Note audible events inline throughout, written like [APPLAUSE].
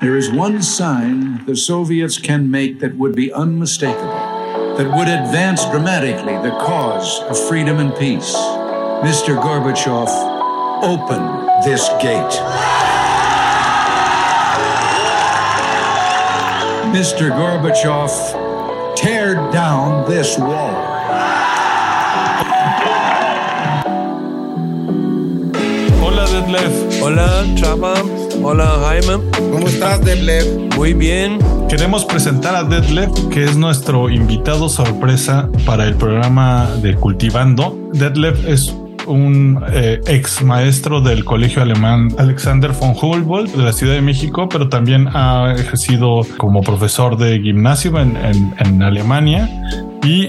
There is one sign the Soviets can make that would be unmistakable, that would advance dramatically the cause of freedom and peace. Mr. Gorbachev, open this gate. Mr. Gorbachev, tear down this wall. Hola Detlef, Hola, Chava. Hola, Jaime. ¿Cómo estás, Detlef? Muy bien. queremos presentar a Detlef, que es nuestro invitado sorpresa para el programa de Cultivando. Detlef es un eh, ex maestro del colegio alemán Alexander von Humboldt de la Ciudad de México, pero también ha ejercido como profesor de gimnasio en, en- en Alemania y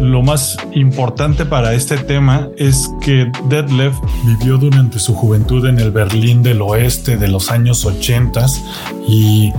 lo más importante para este tema es que Detlef vivió durante su juventud en el Berlín del Oeste de los años 80 y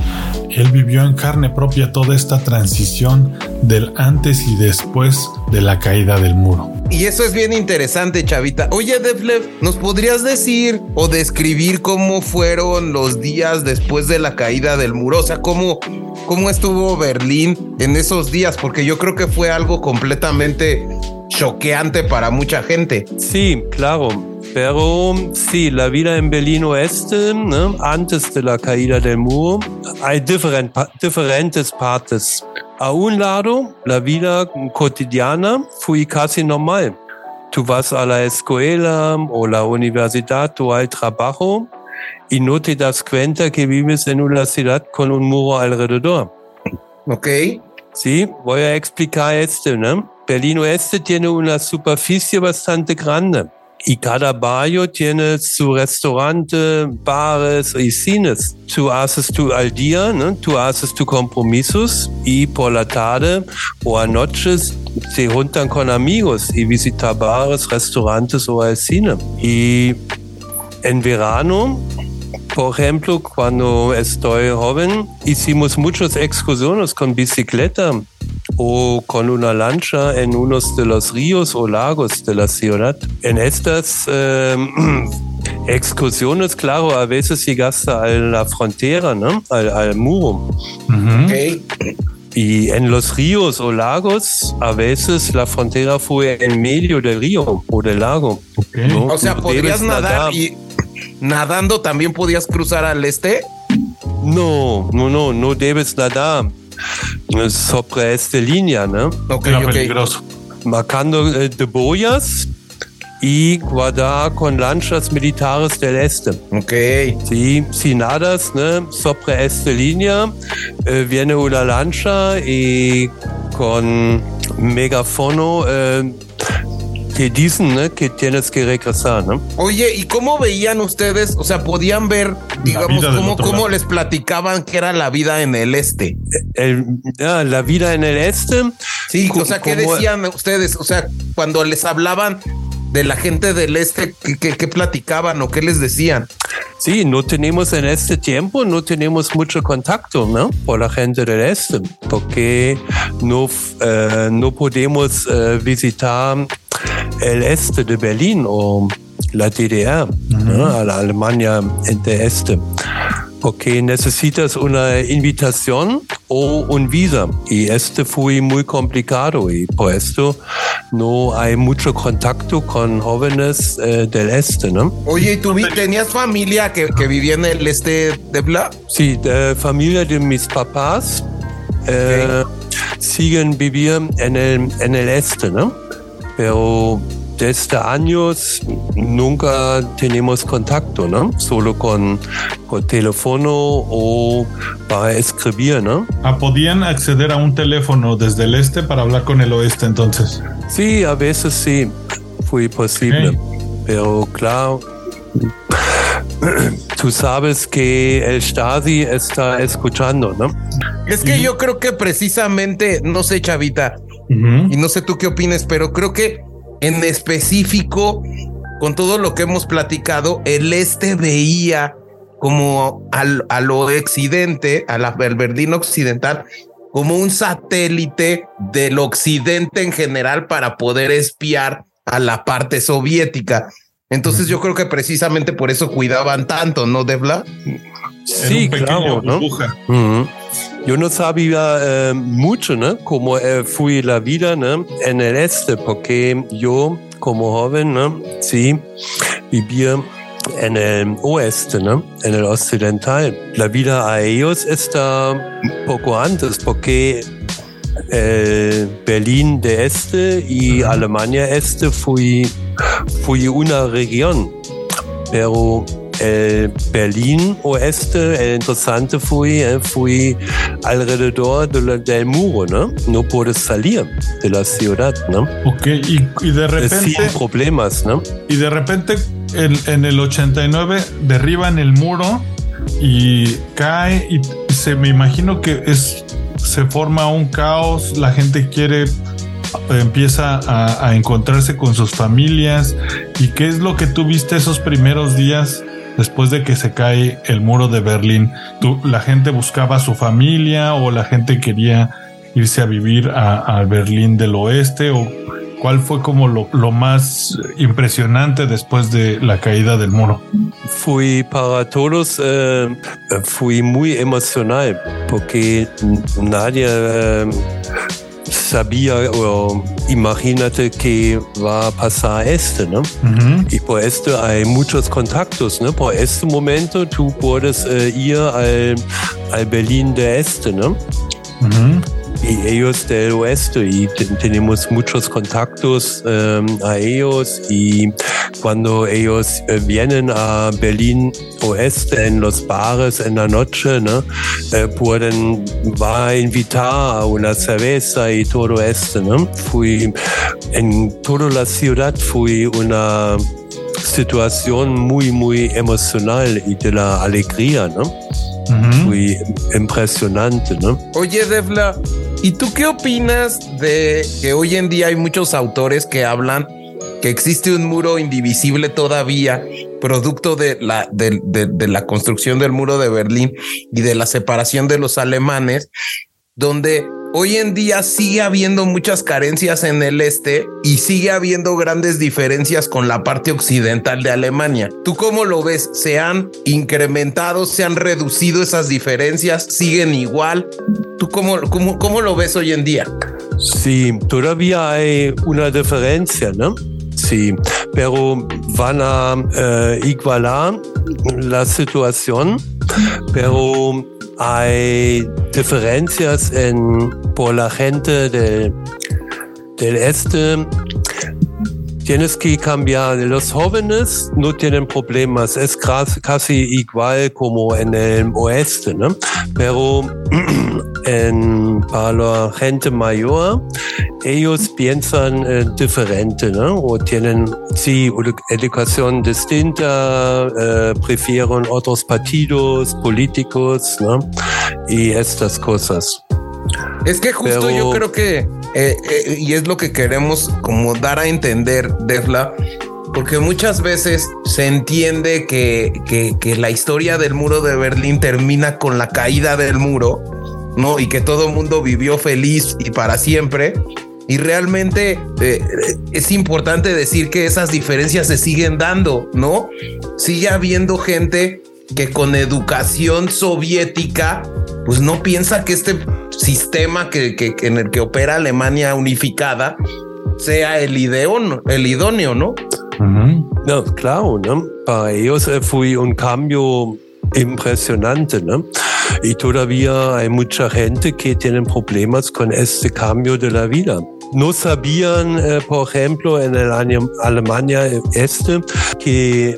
él vivió en carne propia toda esta transición del antes y después de la caída del muro. Y eso es bien interesante, chavita. Oye, Detlef, ¿nos podrías decir o describir cómo fueron los días después de la caída del muro? O sea, cómo, cómo estuvo Berlín en esos días, porque yo creo que fue algo completamente choqueante para mucha gente. Sí, claro. Pero sí, la vida en Berlín Oeste, ¿no? antes de la caída del muro, hay diferent- diferentes partes. A un lado, la vida cotidiana fue casi normal. Tú vas a la escuela o la universidad o al trabajo y no te das cuenta que vives en una ciudad con un muro alrededor. ¿Ok? Sí, voy a explicar esto, ¿no? Berlín Oeste tiene una superficie bastante grande y cada barrio tiene su restaurante, bares y cines. Tú haces tu al día, ¿no? Tú haces tus compromisos y por la tarde o a noches se juntan con amigos y visitan bares, restaurantes o al cine. Y en verano por ejemplo, cuando estoy joven, hicimos muchas excursiones con bicicleta o con una lancha en unos de los ríos o lagos de la ciudad. En estas eh, [CLEARS THROAT] excursiones, claro, a veces llegaste a la frontera, ¿no? al, al muro. Ujú. Ok. Y en los ríos o lagos, a veces la frontera fue en medio del río o del lago. Ok. ¿no? O sea, podrías debes nadar y nadando también podías cruzar al este. No, no, no, no debes nadar sobre esta línea, ¿no? Ok, Era ok. peligroso. Marcando eh, de boyas y guardar con lanchas militares del este. Ok. Sí, si nadas ¿no? sobre esta línea, eh, viene una lancha y con megafono eh, te dicen ¿no? que tienes que regresar, ¿no? Oye, ¿y cómo veían ustedes? O sea, podían ver, digamos, cómo, cómo les platicaban que era la vida en el este. El- ah, la vida en el este. Sí, o sea, ¿qué decían ustedes? O sea, cuando les hablaban de la gente del este, ¿qué, qué- platicaban o qué les decían? Sí, no tenemos en este tiempo, no tenemos mucho contacto ¿no? por la gente del este, porque no, eh, no podemos eh, visitar el este de Berlín o la DDR, ¿no? a la Alemania del este, porque necesitas una invitación o un visa y este fue muy complicado y por esto no hay mucho contacto con jóvenes eh, del este, ¿no? Oye, ¿y tú vi- tenías familia que, que vivía en el este de Bla? Sí, de familia de mis papás eh, siguen viviendo en el, en el este, ¿no? Pero desde años nunca tenemos contacto, ¿no? Solo con, con teléfono o para escribir, ¿no? Ah, podían acceder a un teléfono desde el este para hablar con el oeste entonces. Sí, a veces sí fue posible, pero claro, [CLEARS THROAT] tú sabes que el Stasi está escuchando, ¿no? Es que yo creo que precisamente, no sé, Chavita, Y no sé tú qué opines, pero creo que en específico, con todo lo que hemos platicado, el este veía como al, a lo occidente, a la, occidental, como un satélite del occidente en general para poder espiar a la parte soviética. Entonces yo creo que precisamente por eso cuidaban tanto, ¿no, Devla? Sí, claro, ¿no? Yo no sabía eh, mucho, ¿no? Cómo eh, fue la vida, ¿no? En el este, porque yo, como joven, ¿no? Sí, vivía en el oeste, ¿no? En el occidental. La vida a ellos está un poco antes, porque el Berlín de Este y Alemania Este fue, fue una región, pero el Berlín Oeste, el interesante fue, eh, fue alrededor de la, del muro, ¿no? No puedes salir de la ciudad, ¿no? Ok, y, y de repente... Sin problemas, ¿no? Y de repente en, en el 89 derriban el muro y cae y se me imagino que es se forma un caos, la gente quiere empieza a, encontrarse con sus familias y qué es lo que tú viste esos primeros días después de que se cae el muro de Berlín. ¿Tú, ¿La gente buscaba a su familia o la gente quería irse a vivir a, a Berlín del oeste o ¿Cuál fue como lo, lo, más impresionante después de la caída del muro? Fui para todos, eh, fui muy emocional porque nadie eh, sabía o imagínate que va a pasar esto, ¿no? Uh -huh. Y por esto hay muchos contactos, ¿no? Por este momento tú puedes eh, ir al, al Berlín de Este, ¿no? Uh -huh y ellos del oeste y tenemos muchos contactos um, a ellos y cuando ellos uh, vienen a Berlín oeste en los bares en la noche, ¿no? Uh, pueden va a invitar a una cerveza y todo esto, ¿no? Fui en toda la ciudad fui una situación muy muy emocional y de la alegría, ¿no? Uh -huh. Muy impresionante, ¿no? Oye, Devla, ¿y tú qué opinas de que hoy en día hay muchos autores que hablan que existe un muro indivisible todavía, producto de la, de, de, la construcción del muro de Berlín y de la separación de los alemanes, donde Hoy en día sigue habiendo muchas carencias en el este y sigue habiendo grandes diferencias con la parte occidental de Alemania. ¿Tú cómo lo ves? ¿Se han incrementado, se han reducido esas diferencias? ¿Siguen igual? ¿Tú cómo, cómo, cómo lo ves hoy en día? Sí, todavía hay una diferencia, ¿no? Sí, pero van a uh, igualar la situación, pero hay diferencias en, por la gente de, del este. Tienes que cambiar. Los jóvenes no tienen problemas. Es casi igual como en el oeste, ¿no? Pero [CLEARS THROAT] en, para la gente mayor, ellos piensan eh, diferente, ¿no? O tienen, sí, educación distinta, eh, prefieren otros partidos políticos, ¿no? Y estas cosas. Es que justo Pero, yo creo que, eh, eh, y es lo que queremos como dar a entender, Defla, porque muchas veces se entiende que, que, que, la historia del muro de Berlín termina con la caída del muro, ¿no? Y que todo el mundo vivió feliz y para siempre. Y realmente eh, es importante decir que esas diferencias se siguen dando, ¿no? Sigue habiendo gente que con educación soviética, pues no piensa que este sistema que, que, en el que opera Alemania unificada sea el, ideón, el idóneo, ¿no? No, claro, ¿no? Para ellos fue un cambio impresionante, ¿no? Y todavía hay mucha gente que tienen problemas con este cambio de la vida. No sabían, eh, por ejemplo, en el Alemania Este, que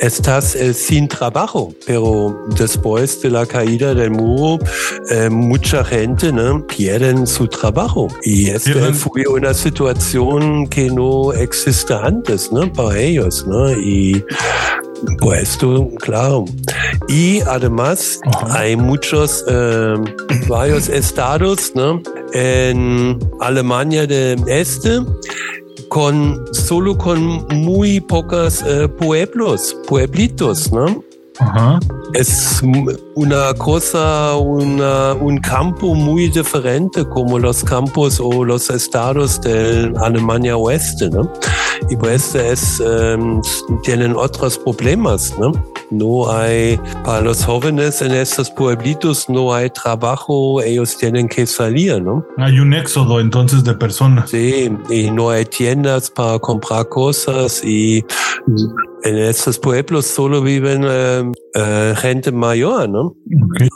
estás eh, sin trabajo, pero después de la caída del muro, eh, mucha gente ¿no? pierden su trabajo. Y esta fue una situación que no existe antes ¿no? para ellos. ¿no? Y puesto, claro. Y además Ajá. hay muchos, eh, varios estados ¿no? en Alemania del Este con solo con muy pocos eh, pueblos, pueblitos, ¿no? Ajá. Es una cosa, una, un campo muy diferente como los campos o los estados de Alemania Oeste, ¿no? Y pues es, em, tienen otros problemas, ¿no? No hay, para los jóvenes en estos pueblitos no hay trabajo, ellos tienen que salir, ¿no? Hay un éxodo entonces de personas. Sí, y no hay tiendas para comprar cosas y en estos pueblos solo viven eh, eh, gente mayor, ¿no?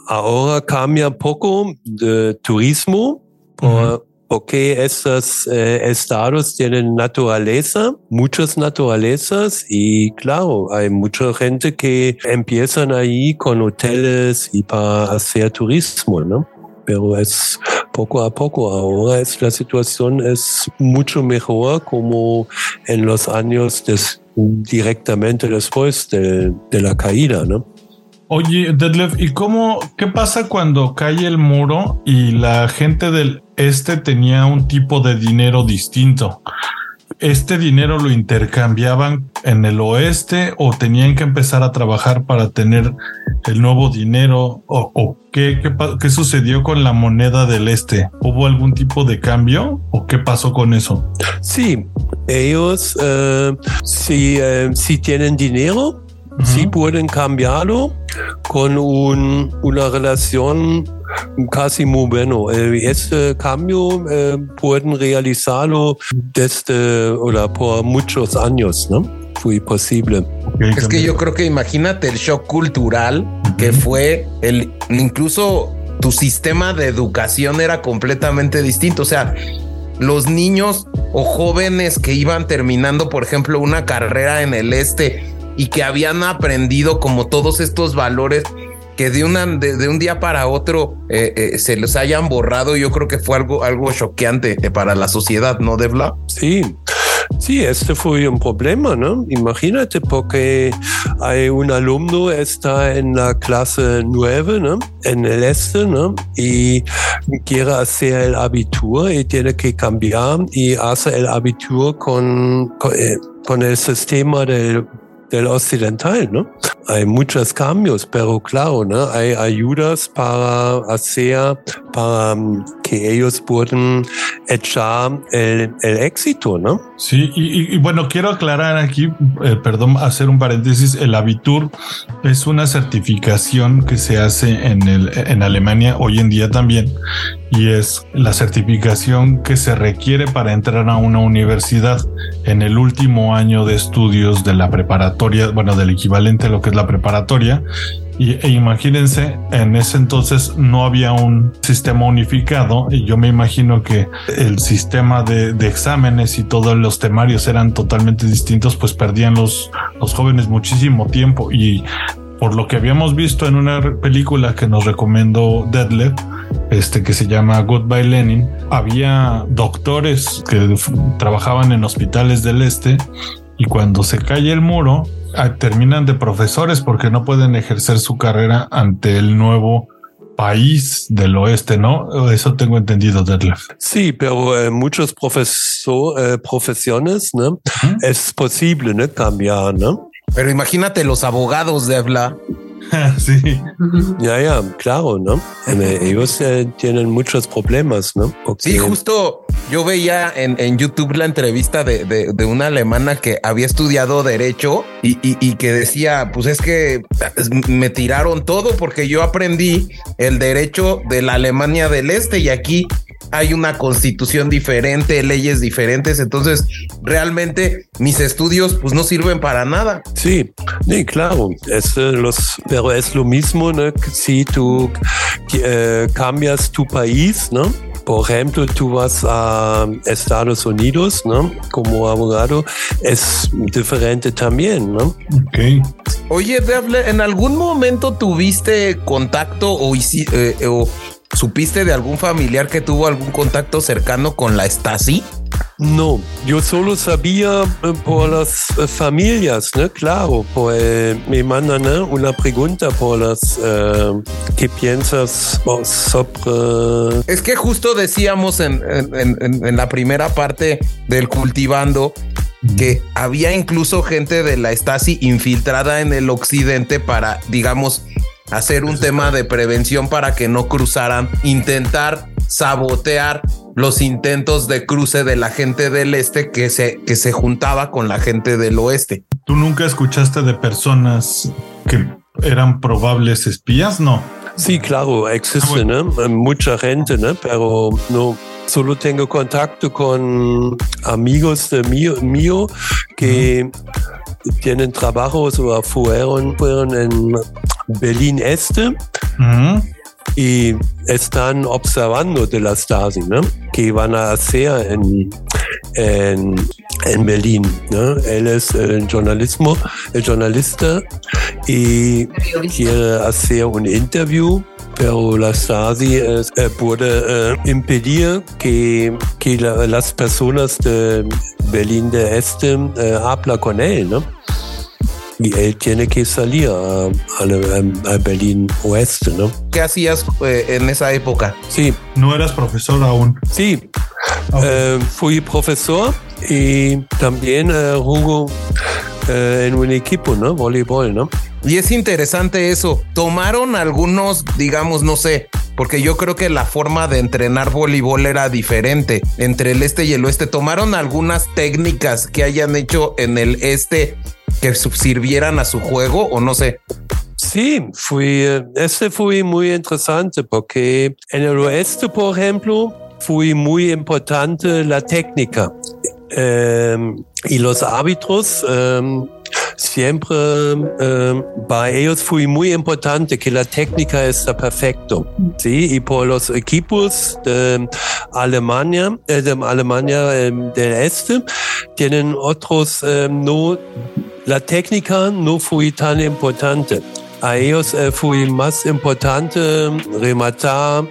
Ahora cambia poco de turismo por- porque estos eh, estados tienen naturaleza, muchas naturalezas y claro, hay mucha gente que empiezan ahí con hoteles y para hacer turismo, ¿no? Pero es poco a poco. Ahora es la situación es mucho mejor como en los años des- directamente después de, de la caída, ¿no? Oye, Detlef, ¿y cómo, qué pasa cuando cae el muro y la gente del este tenía un tipo de dinero distinto? ¿Este dinero lo intercambiaban en el oeste o tenían que empezar a trabajar para tener el nuevo dinero? ¿O, qué, qué, qué sucedió con la moneda del este? ¿Hubo algún tipo de cambio o qué pasó con eso? Sí, ellos eh, si, si tienen dinero, sí pueden cambiarlo con un- una relación casi muy bueno. Este cambio eh, pueden realizarlo desde o por muchos años, ¿no? Fue posible. Es que yo creo que imagínate el shock cultural que fue el incluso tu sistema de educación era completamente distinto. O sea, los niños o jóvenes que iban terminando, por ejemplo, una carrera en el este y que habían aprendido como todos estos valores que de, una, de, de un día para otro eh, eh, se les hayan borrado, yo creo que fue algo, algo choqueante para la sociedad, ¿no, Devla? Sí, sí, este fue un problema, ¿no? Imagínate, porque hay un alumno está en la clase 9, ¿no? En el este, ¿no? Y quiere hacer el abitur y tiene que cambiar y hace el abitur con, con, eh, con el sistema del del occidental, ¿no? Hay muchos cambios, pero claro, ¿no? Hay ayudas para hacer, para um, que ellos puedan echar el, el éxito, ¿no? Sí, y bueno, quiero aclarar aquí, eh, perdón, hacer un paréntesis. El Abitur es una certificación que se hace en, el, en Alemania hoy en día también, y es la certificación que se requiere para entrar a una universidad en el último año de estudios de la preparatoria, bueno, del equivalente a lo que es la preparatoria. Y, e imagínense, en ese entonces no había un sistema unificado y yo me imagino que el sistema de, exámenes y todos los temarios eran totalmente distintos, pues perdían los, los jóvenes muchísimo tiempo y por lo que habíamos visto en una película que nos recomendó Deadlift, este que se llama Goodbye Lenin, había doctores que trabajaban en hospitales del este y cuando se cae el muro ah, terminan de profesores porque no pueden ejercer su carrera ante el nuevo país del oeste, ¿no? Eso tengo entendido, Detlef. Sí, pero eh, muchos profesor, eh, profesiones, ¿no? Es posible, ¿no? Cambiar, ¿no? Pero imagínate los abogados, Devla. [LAUGHS] sí. Ya, ya, claro, ¿no? Eh, Ellos eh, tienen muchos problemas, ¿no? Porque- Sí, justo yo veía en, en YouTube la entrevista de, de- de una alemana que había estudiado derecho y, y- y que decía, pues es que me tiraron todo porque yo aprendí el derecho de la Alemania del Este y aquí hay una constitución diferente, leyes diferentes, entonces realmente mis estudios pues no sirven para nada. Sí, sí, claro. Es, eh, los, pero es lo mismo, ¿no? Si tú eh, cambias tu país, ¿no? Por ejemplo, tú vas a Estados Unidos, ¿no? Como abogado, es diferente también, ¿no? Ok. Oye, Devle, ¿en algún momento tuviste contacto o, eh, o supiste de algún familiar que tuvo algún contacto cercano con la Stasi? No, yo solo sabía eh, por las eh, familias, ¿no? Claro, pues me mandan ¿no? una pregunta por las eh, ¿qué piensas sobre Es que justo decíamos en, en- en- en la primera parte del cultivando que había incluso gente de la Stasi infiltrada en el occidente para, digamos, hacer un tema de prevención para que no cruzaran, intentar sabotear los intentos de cruce de la gente del este que se, que se juntaba con la gente del oeste. ¿Tú nunca escuchaste de personas que eran probables espías? No. Sí, claro, existe, ¿no? Mucha gente, ¿no? Pero no, solo tengo contacto con amigos de mío, mío que tienen trabajos o fueron, fueron en Berlín Este. y están observando de la Stasi, ¿no? Que van a hacer en, en, en Berlín, ¿no? Él es el jornalismo, el jornalista y quiere hacer un interview pero la Stasi eh, puede eh, impedir que, que la, las personas de Berlín de Este eh, hablen con él, ¿no? Y él tiene que salir a, a, Berlín Oeste, ¿no? ¿Qué hacías eh, en esa época? Sí. ¿No eras profesor aún? Sí. Eh, fui profesor y también eh, jugo en un equipo, ¿no? Voleibol, ¿no? Y es interesante eso. Tomaron algunos, digamos, no sé, porque yo creo que la forma de entrenar voleibol era diferente entre el este y el oeste. Tomaron algunas técnicas que hayan hecho en el este que sirvieran a su juego o no sé. Sí, fui, este fue muy interesante porque en el oeste, por ejemplo, fue muy importante la técnica. Um, y los árbitros um, siempre um, para ellos fue muy importante que la técnica está perfecto. Sí, y por los equipos de Alemania, eh, de Alemania del Este, tienen otros no la técnica no fue tan importante. A ellos eh, fue más importante rematar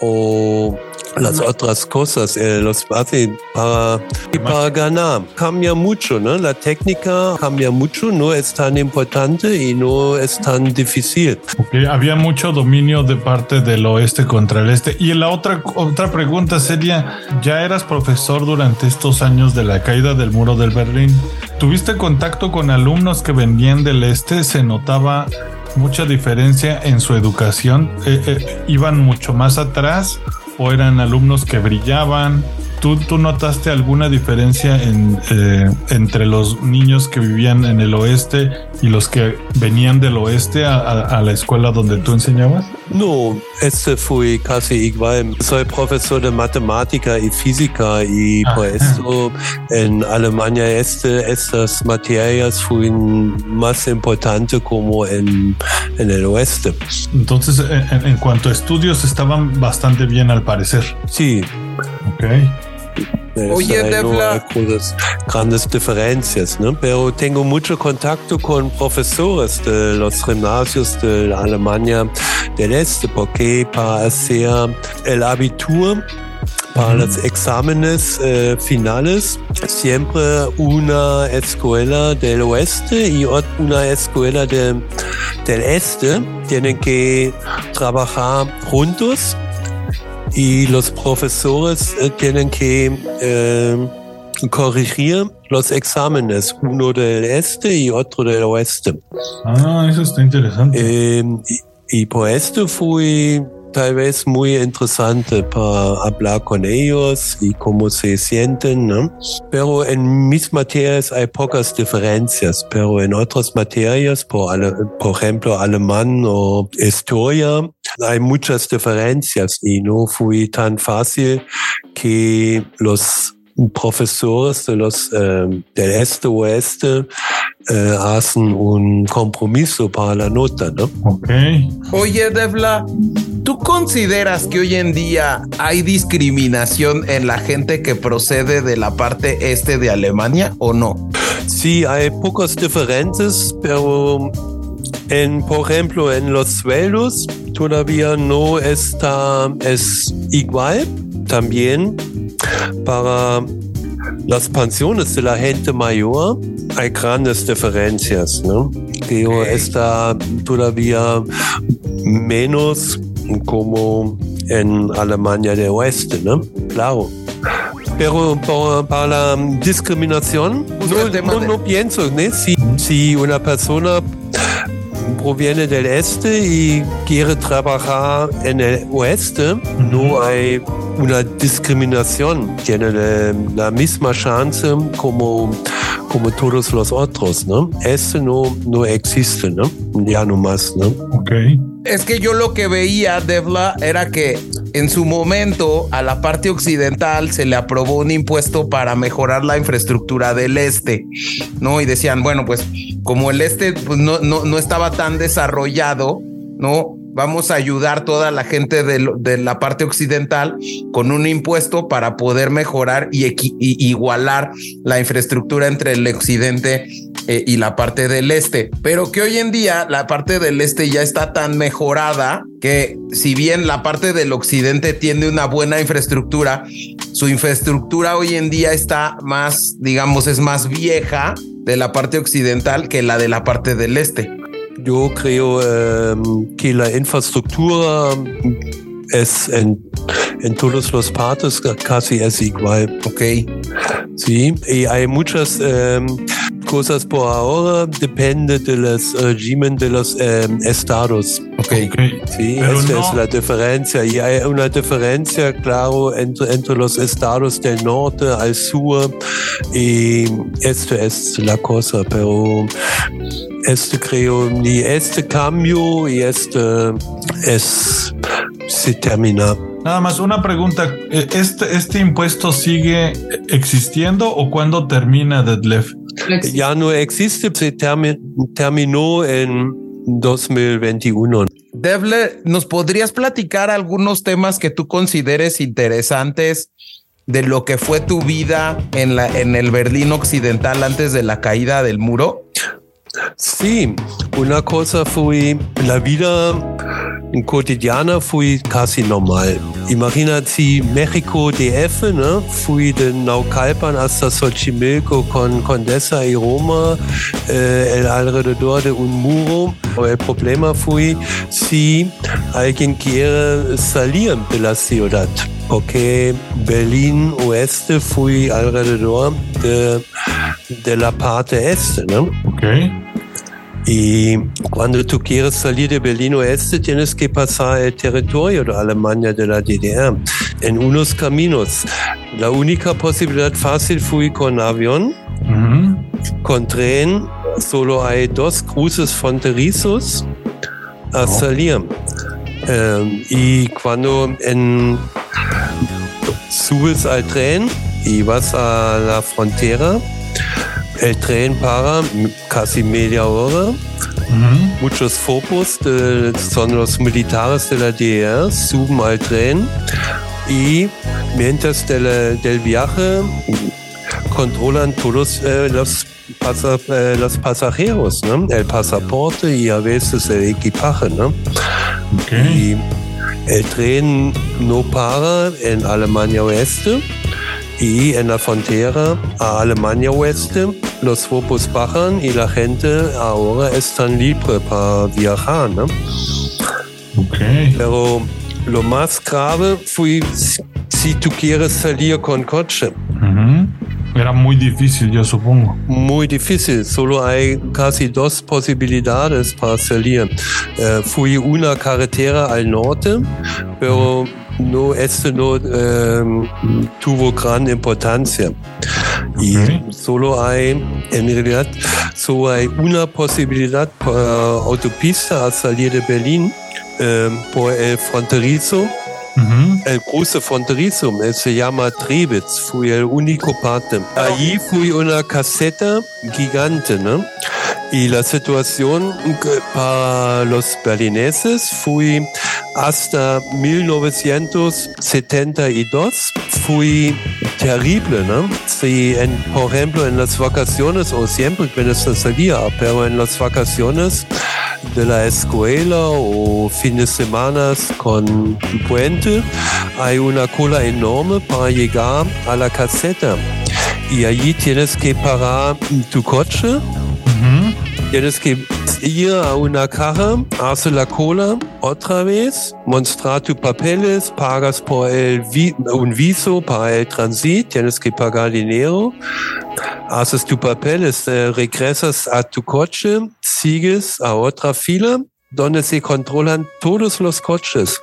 o las otras cosas, eh, los hace para, para ganar. Cambia mucho, ¿no? La técnica cambia mucho, no es tan importante y no es tan difícil. Okay. Había mucho dominio de parte del oeste contra el este. Y la otra, otra pregunta sería, ya eras profesor durante estos años de la caída del muro del Berlín. ¿Tuviste contacto con alumnos que venían del este? ¿Se notaba mucha diferencia en su educación? Eh, eh, ¿Iban mucho más atrás o eran alumnos que brillaban? ¿Tú, tú notaste alguna diferencia en, eh, entre los niños que vivían en el oeste y los que venían del oeste a, a, a la escuela donde tú enseñabas? No, este fue casi igual. Soy profesor de matemática y física y ah, por eso en Alemania este, estas materias fueron más importantes como en, en el oeste. Entonces, en, en cuanto a estudios, estaban bastante bien al parecer. Sí. Ok. Oye, grandes diferencias, ¿no? Pero tengo mucho contacto con profesores de los gimnasios de Alemania del Este, porque para hacer el abitur, para los exámenes eh, finales, siempre una escuela del oeste y una escuela de, del este tienen que trabajar juntos y los profesores eh, tienen que eh, corregir los exámenes, uno del este y otro del oeste. Ah, eso está interesante. Y, y, por esto fui tal vez muy interesante para hablar con ellos y cómo se sienten, ¿no? Pero en mis materias hay pocas diferencias, pero en otras materias, por, ejemplo, alemán o historia, hay muchas diferencias y no fue tan fácil que los profesores de los eh, del este oeste eh, hacen un compromiso para la nota, ¿no? Ok. Oye, Devla, ¿tú consideras que hoy en día hay discriminación en la gente que procede de la parte este de Alemania o no? Sí, hay pocas diferencias, pero en, por ejemplo, en los sueldos todavía no está es igual. También para las pensiones de la gente mayor hay grandes diferencias, ¿no? Que está todavía menos como en Alemania del Oeste, ¿no? Claro. Pero para, para la discriminación, no, no, no pienso, ¿no? Si, si una persona proviene del este y quiere trabajar en el oeste, no hay una discriminación, tiene la, la misma chance como, como todos los otros, ¿no? Este no, no existe, ¿no? Ya no más, ¿no? Ok. Es que yo lo que veía, Devla, era que en su momento a la parte occidental se le aprobó un impuesto para mejorar la infraestructura del este, ¿no? Y decían, bueno, pues como el este pues, no, no, no estaba tan desarrollado, ¿no? Vamos a ayudar toda la gente de, la parte occidental con un impuesto para poder mejorar y igualar la infraestructura entre el occidente eh, y la parte del este. Pero que hoy en día la parte del este ya está tan mejorada que si bien la parte del occidente tiene una buena infraestructura, su infraestructura hoy en día está más, digamos, es más vieja de la parte occidental que la de la parte del este. Yo creo em, que la infraestructura es en, en todos los partes ca- casi es igual. Ok. Sí, y hay muchas em, cosas por ahora, depende de los regímenes de los em, estados. Ok. Ok. Sí, Pero esta no- es la diferencia. Y hay una diferencia, claro, entre, entre los estados del norte al sur. Y esto es la cosa, pero este creo, ni este cambio y este es, se termina. Nada más una pregunta. Eh, ¿Este, este impuesto sigue existiendo o cuándo termina Detlef? Ya no existe, se termi- terminó en 2021. Devle, ¿nos podrías platicar algunos temas que tú consideres interesantes de lo que fue tu vida en, la, en el Berlín Occidental antes de la caída del muro? Sí, una cosa fue la vida cotidiana fue casi normal. Imagínate si México DF, ¿no? Fui de Naucalpan hasta Xochimilco con Condesa y Roma, eh, el alrededor de un muro. El problema fue si alguien quiere salir de la ciudad, porque Berlín Oeste fue alrededor de, de la parte este, ¿no? Ok. Y cuando tú quieres salir de Berlín Oeste, tienes que pasar el territorio de Alemania de la DDR en unos caminos. La única posibilidad fácil fue con avión, Ujú. con tren. Solo hay dos cruces fronterizos a salir. Eh, y cuando en, subes al tren y vas a la frontera, el tren para casi media hora. Ujú. Muchos focos de- son los militares de la DDR, suben al tren y mientras del, del viaje controlan todos eh, los, pasa- eh, los pasajeros, ¿no? el pasaporte y a veces el equipaje. ¿no? Ok. Y el tren no para en Alemania Oeste y en la frontera a Alemania Oeste los focos bajan y la gente ahora están libre para viajar. ¿no? Ok. Pero lo más grave fue si- tú quieres salir con coche. Ujú. Era muy difícil, yo supongo. Muy difícil, solo hay casi dos posibilidades para salir. Eh, fui una carretera al norte, pero no, esto no eh, tuvo gran importancia. Y solo hay, en realidad, solo hay una posibilidad por autopista a salir de Berlín eh, por el fronterizo Ujú. el cruce fronterizo eh, se llama Trebitz, fue el único parte. Allí fue una caseta gigante, ¿no? Y la situación para los berlineses fue hasta 1972 fue terrible, ¿no? Si, en, por ejemplo, en las vacaciones, o siempre se salía, pero en las vacaciones de la escuela o fines de semana con puente, hay una cola enorme para llegar a la caseta. Y allí tienes que parar tu coche Ujú. tienes que ir a una caja, hacer la cola otra vez, mostrar tus papeles, pagas por el vi un viso para el transit, tienes que pagar dinero, haces tus papeles, eh, regresas a tu coche, sigues a otra fila donde se controlan todos los coches.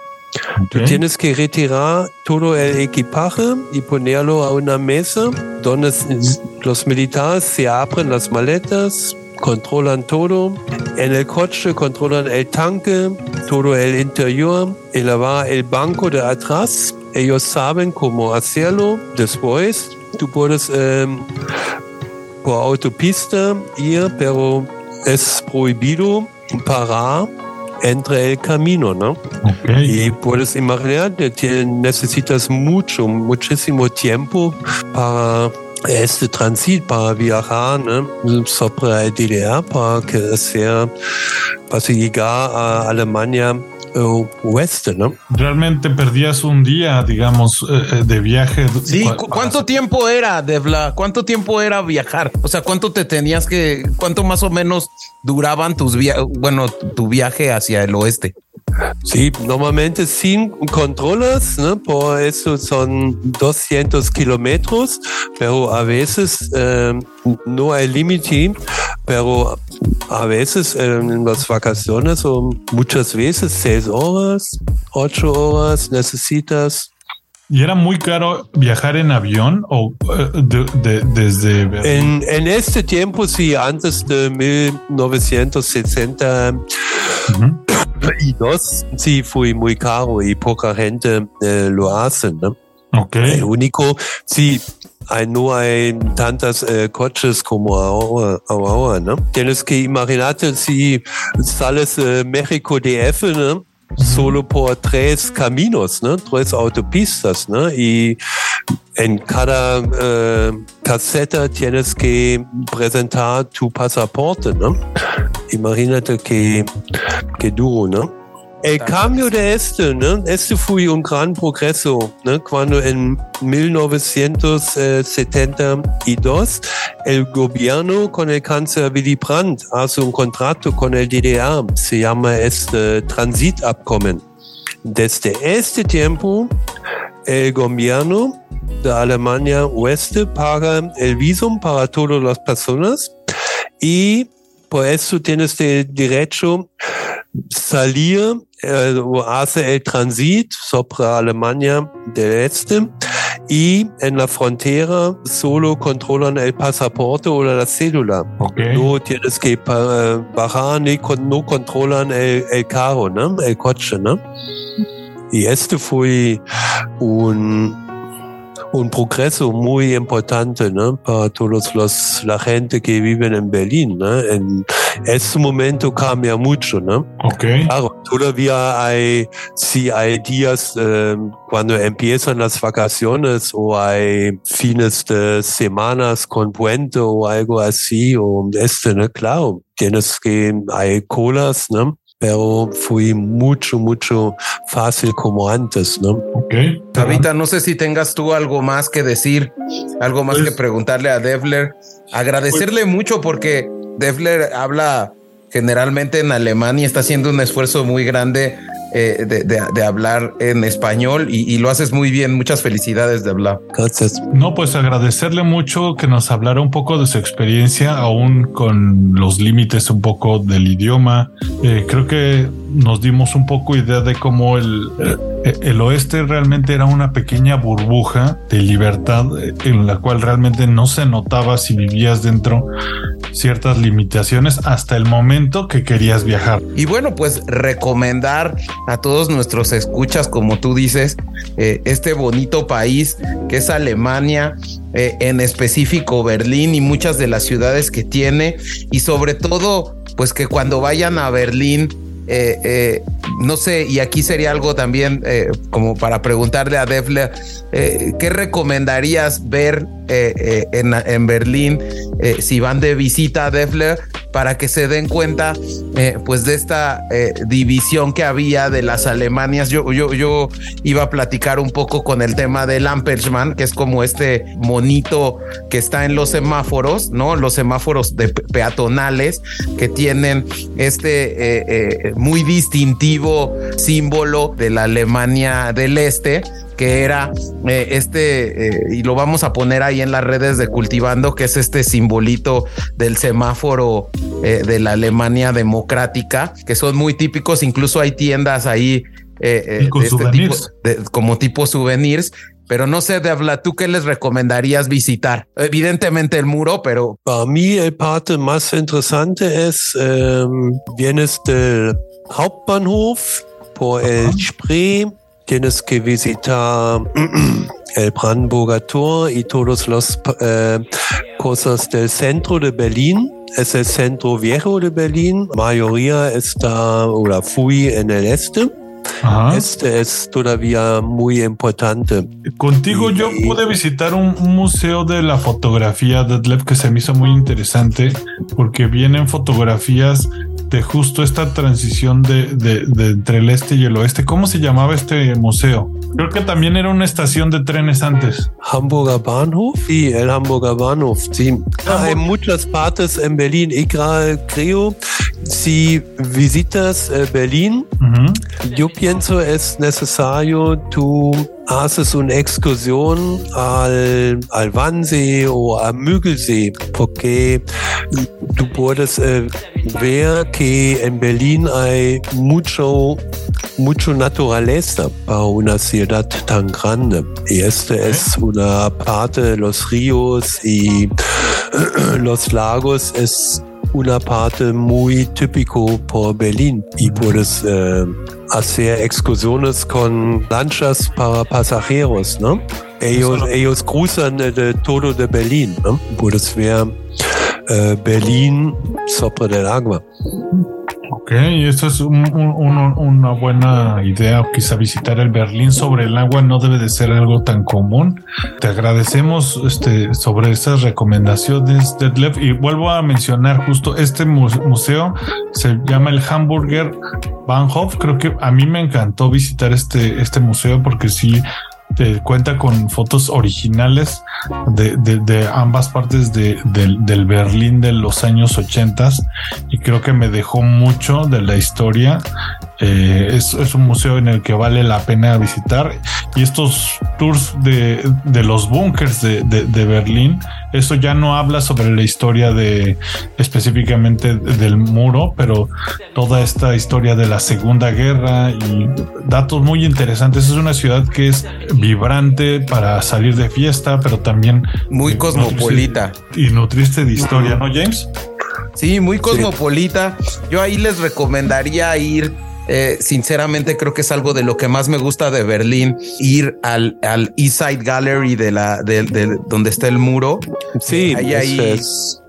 Tú tienes que retirar todo el equipaje y ponerlo a una mesa donde los militares se abren las maletas, controlan todo. En el coche controlan el tanque, todo el interior, elevar el banco de atrás. Ellos saben cómo hacerlo. Después tú puedes eh, por autopista ir, pero es prohibido parar entre el camino, ¿no? Okay. Y puedes imaginar que necesitas mucho, muchísimo tiempo para este transit, para viajar ¿no? sobre DDR, para que sea, para llegar a Alemania oeste, ¿no? Realmente perdías un día, digamos, eh, de viaje. Sí, ¿cuánto tiempo era, Devla? ¿Cuánto tiempo era viajar? O sea, ¿cuánto te tenías que, cuánto más o menos duraban tus viajes, bueno, tu viaje hacia el oeste? Sí, normalmente sin controles, ¿no? por eso son 200 kilómetros, pero a veces eh, no hay límite, pero a veces en las vacaciones o muchas veces seis horas, ocho horas necesitas. ¿Y era muy caro viajar en avión o eh, de, de, desde en, en, este tiempo, sí, antes de 1960 uh -huh. Y dos, sí, fue muy caro y poca gente eh, lo hace. ¿no? Okay. El único, sí, hay, no hay tantas eh, coches como ahora, ahora, ¿no? Tienes que imaginarte si sales de México DF, ¿no? Solo por tres caminos, ¿no? tres autopistas, ¿no? y en cada eh, caseta tienes que presentar tu pasaporte. ¿no? Imagínate que, que duro, ¿no? El cambio de este, ¿no? Este fue un gran progreso, ¿no? Cuando en 1972 el gobierno con el cáncer Willy Brandt hace un contrato con el DDR, se llama este Transitabkommen. Desde este tiempo, el gobierno de Alemania Oeste paga el visum para todas las personas y por eso tienes el derecho salir eh, hace el transit sobre Alemania del Este y en la frontera solo controlan el pasaporte o la cédula. Okay. No tienes que uh, bajar no controlan el, el carro, ¿no? el coche. Y este fue un un progreso muy importante ¿no? para todos los la gente que vive en Berlín. ¿no? En este momento cambia mucho, ¿no? Okay. Claro, todavía hay, si hay días eh, cuando empiezan las vacaciones o hay fines de semanas con puente o algo así, o este, ¿no? Claro, tienes que, hay colas, ¿no? pero fue mucho, mucho fácil como antes, ¿no? Ok. Tabita, no sé si tengas tú algo más que decir, algo más pues, que preguntarle a Devler. Agradecerle pues, mucho porque Devler habla generalmente en alemán y está haciendo un esfuerzo muy grande eh, de, de, de, hablar en español y, y, lo haces muy bien. Muchas felicidades de hablar. Gracias. No, pues agradecerle mucho que nos hablara un poco de su experiencia, aún con los límites un poco del idioma. Eh, creo que nos dimos un poco idea de cómo el, el oeste realmente era una pequeña burbuja de libertad en la cual realmente no se notaba si vivías dentro ciertas limitaciones hasta el momento que querías viajar. Y bueno, pues recomendar a todos nuestros escuchas, como tú dices, eh, este bonito país que es Alemania, eh, en específico Berlín y muchas de las ciudades que tiene y sobre todo, pues que cuando vayan a Berlín, eh, eh, no sé, y aquí sería algo también eh, como para preguntarle a Defle, ¿qué recomendarías ver en, en, Berlín si van de visita a Defle? para que se den cuenta eh, pues de esta eh, división que había de las Alemanias. Yo, yo, yo iba a platicar un poco con el tema del Ampersman, que es como este monito que está en los semáforos, ¿no? Los semáforos de peatonales que tienen este muy distintivo símbolo de la Alemania del Este que era eh, este, eh, y lo vamos a poner ahí en las redes de Cultivando, que es este simbolito del semáforo eh, de la Alemania democrática, que son muy típicos, incluso hay tiendas ahí este como tipo souvenirs. Pero no sé, de habla, ¿tú qué les recomendarías visitar? Evidentemente el muro, pero... Para mí el parte más interesante es, em, vienes del Hauptbahnhof por el Spree, tienes que visitar [CLEARS THROAT] el Brandenburger Tor y todas las eh, cosas del centro de Berlín. Es el centro viejo de Berlín. La mayoría está o fui en el este. Este es todavía muy importante. Contigo yo pude visitar un, museo de la fotografía de Detlef que se me hizo muy interesante porque vienen fotografías de justo esta transición de, de, entre el este y el oeste. ¿Cómo se llamaba este museo? Creo que también era una estación de trenes antes. Hamburger Bahnhof. Sí, el Hamburger Bahnhof. Sí. Hay muchas partes en Berlín. Y creo, si visitas eh, Berlín, yo pienso es necesario tú haces una excursión al, al Wannsee o al Müggelsee, porque tú puedes eh, ver que en Berlín hay mucho, mucho naturaleza para una ciudad tan grande. Y esta es una parte de los ríos y [CLEARS THROAT] los lagos es una parte muy típico por Berlín y puedes eh, hacer excursiones con lanchas para pasajeros, ¿no? Ellos, ellos cruzan de todo de Berlín, ¿no? Puedes ver eh, Berlín sobre el agua. Ok, esto es una buena idea, quizá visitar el Berlín sobre el agua no debe de ser algo tan común. Te agradecemos este, sobre estas recomendaciones, Detlef, y vuelvo a mencionar justo este museo, se llama el Hamburger Bahnhof, creo que a mí me encantó visitar este, este museo porque sí cuenta con fotos originales de, ambas partes del Berlín de los años 80 y creo que me dejó mucho de la historia. Eh, es, un museo en el que vale la pena visitar y estos tours de, los bunkers de, Berlín, eso ya no habla sobre la historia de específicamente del muro, pero toda esta historia de la Segunda Guerra y datos muy interesantes. Es una ciudad que es vibrante para salir de fiesta, pero también muy cosmopolita y nutriste de historia, ¿no, James? Sí, muy cosmopolita. Yo ahí les recomendaría ir eh, sinceramente creo que es algo de lo que más me gusta de Berlín, ir al, al East Side Gallery de la de, donde está el muro. Sí, ahí, ahí es,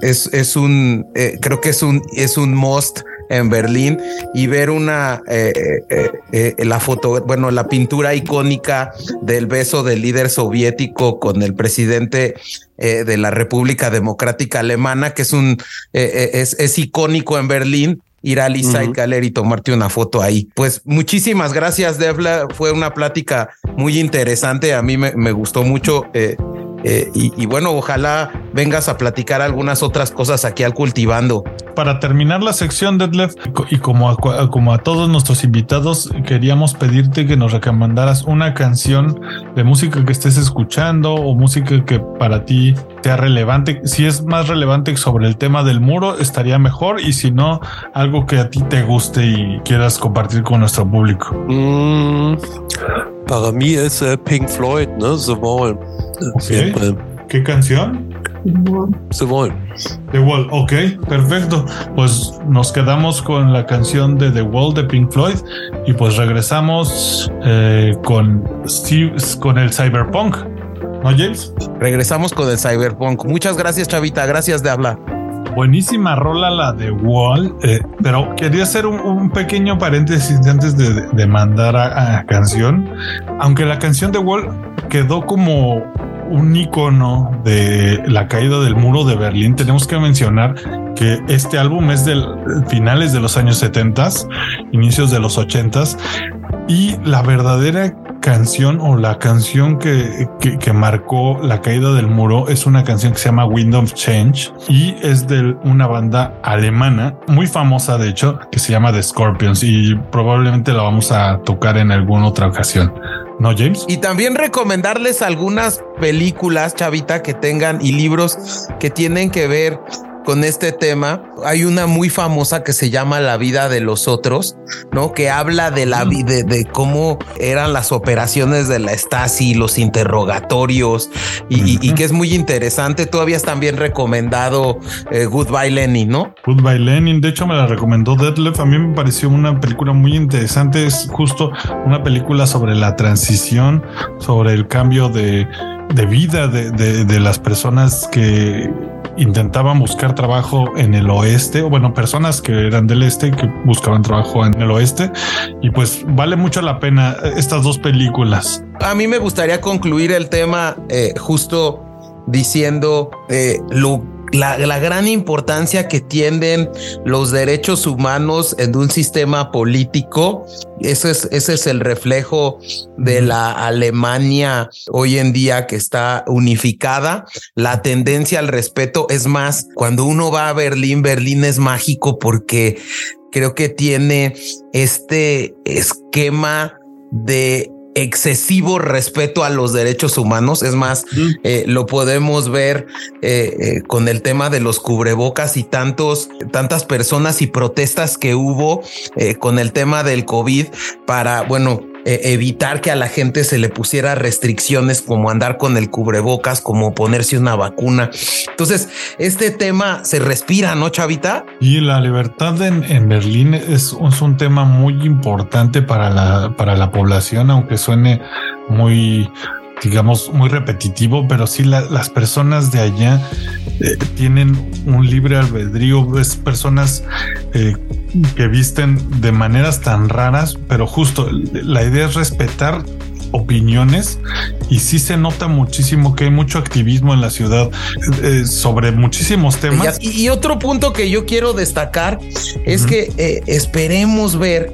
es, es, un eh, creo que es un es un must en Berlín y ver una eh, la foto, bueno, la pintura icónica del beso del líder soviético con el presidente de la República Democrática Alemana, que es un es, es icónico en Berlín ir al East Side Gallery y tomarte una foto ahí. Pues muchísimas gracias, Devla. Fue una plática muy interesante. A mí me, me gustó mucho. Eh, eh, y, bueno, ojalá vengas a platicar algunas otras cosas aquí al Cultivando. Para terminar la sección, Detlef, y como a, como a todos nuestros invitados, queríamos pedirte que nos recomendaras una canción de música que estés escuchando o música que para ti sea relevante. Si es más relevante sobre el tema del muro, estaría mejor. Y si no, algo que a ti te guste y quieras compartir con nuestro público. Mm, para mí es eh, Pink Floyd, ¿no? The Wall. ¿Qué canción? The Wall. The Wall, ok, perfecto. Pues nos quedamos con la canción de The Wall de Pink Floyd y pues regresamos eh, con, con el Cyberpunk. ¿No, James? Regresamos con el Cyberpunk. Muchas gracias, Chavita. Gracias de hablar. Buenísima rola la de Wall, eh, pero quería hacer un, pequeño paréntesis antes de, mandar a, canción. Aunque la canción de Wall quedó como un icono de la caída del muro de Berlín, tenemos que mencionar que este álbum es del finales de los años 70, inicios de los 80 y la verdadera canción o la canción que, que, marcó la caída del muro es una canción que se llama Wind of Change y es de una banda alemana muy famosa de hecho que se llama The Scorpions y probablemente la vamos a tocar en alguna otra ocasión. ¿No, James? Y también recomendarles algunas películas, Chavita, que tengan y libros que tienen que ver con este tema. Hay una muy famosa que se llama La vida de los otros, ¿no? Que habla de la vida, de, cómo eran las operaciones de la Stasi, los interrogatorios y, que es muy interesante. Tú habías también recomendado eh, Goodbye Lenin, ¿no? Goodbye Lenin. De hecho, me la recomendó Detlef. A mí me pareció una película muy interesante. Es justo una película sobre la transición, sobre el cambio de, vida de las personas que intentaban buscar trabajo en el oeste, o bueno, personas que eran del este que buscaban trabajo en el oeste. Y pues vale mucho la pena estas dos películas. A mí me gustaría concluir el tema eh, justo diciendo eh, lo la, gran importancia que tienen los derechos humanos en un sistema político. Ese es, ese es el reflejo de la Alemania hoy en día que está unificada. La tendencia al respeto es más, cuando uno va a Berlín, Berlín es mágico porque creo que tiene este esquema de excesivo respeto a los derechos humanos. Es más, eh, lo podemos ver eh, eh, con el tema de los cubrebocas y tantos, tantas personas y protestas que hubo con el tema del COVID para, bueno, eh, evitar que a la gente se le pusiera restricciones como andar con el cubrebocas, como ponerse una vacuna. Entonces, este tema se respira, ¿no, Chavita? Y la libertad en, Berlín es, un tema muy importante para la, para la población, aunque suene muy digamos, muy repetitivo, pero sí las personas de allá eh, tienen un libre albedrío, es personas eh, que visten de maneras tan raras, pero justo la idea es respetar opiniones y sí se nota muchísimo que hay mucho activismo en la ciudad eh, sobre muchísimos temas. Y, otro punto que yo quiero destacar es que eh, esperemos ver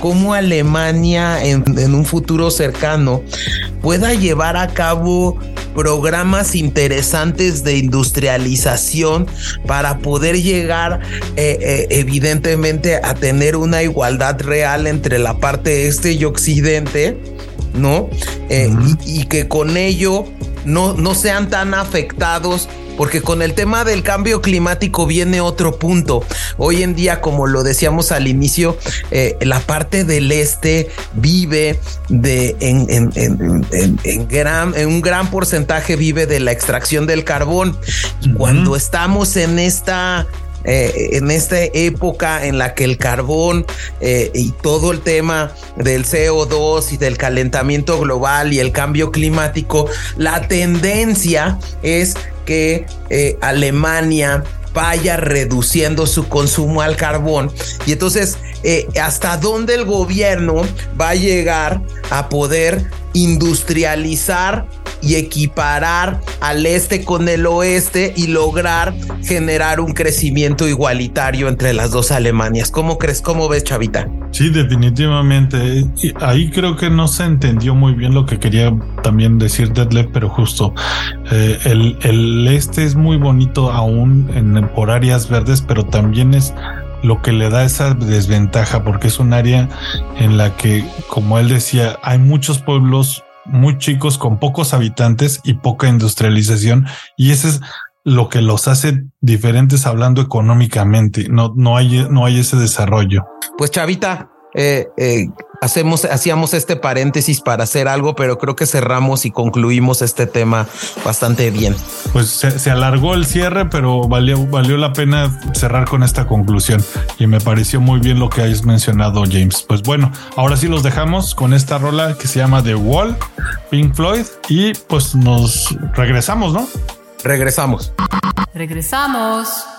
cómo Alemania en, un futuro cercano pueda llevar a cabo programas interesantes de industrialización para poder llegar eh, evidentemente a tener una igualdad real entre la parte este y occidente ¿no? Eh, y, que con ello no, no sean tan afectados porque con el tema del cambio climático viene otro punto. Hoy en día, como lo decíamos al inicio, eh, la parte del este vive de en, en, gran, en un gran porcentaje vive de la extracción del carbón. Cuando estamos en esta eh, en esta época en la que el carbón eh, y todo el tema del CO2 y del calentamiento global y el cambio climático, la tendencia es que eh, Alemania vaya reduciendo su consumo al carbón. Y entonces, ¿hasta dónde el gobierno va a llegar a poder industrializar y equiparar al este con el oeste y lograr generar un crecimiento igualitario entre las dos Alemanias. ¿Cómo crees? ¿Cómo ves, Chavita? Sí, definitivamente. Ahí creo que no se entendió muy bien lo que quería también decir Detlef, pero justo eh, el, el, este es muy bonito aún en, por áreas verdes, pero también es lo que le da esa desventaja porque es un área en la que, como él decía, hay muchos pueblos muy chicos con pocos habitantes y poca industrialización y ese es lo que los hace diferentes hablando económicamente. No, no hay, no hay ese desarrollo. Pues Chavita, eh, eh, hacemos, hacíamos este paréntesis para hacer algo, pero creo que cerramos y concluimos este tema bastante bien. Pues se, alargó el cierre, pero valió, valió la pena cerrar con esta conclusión y me pareció muy bien lo que hayas mencionado, James. Pues bueno, ahora sí los dejamos con esta rola que se llama The Wall, Pink Floyd, y pues nos regresamos, ¿no? Regresamos. Regresamos.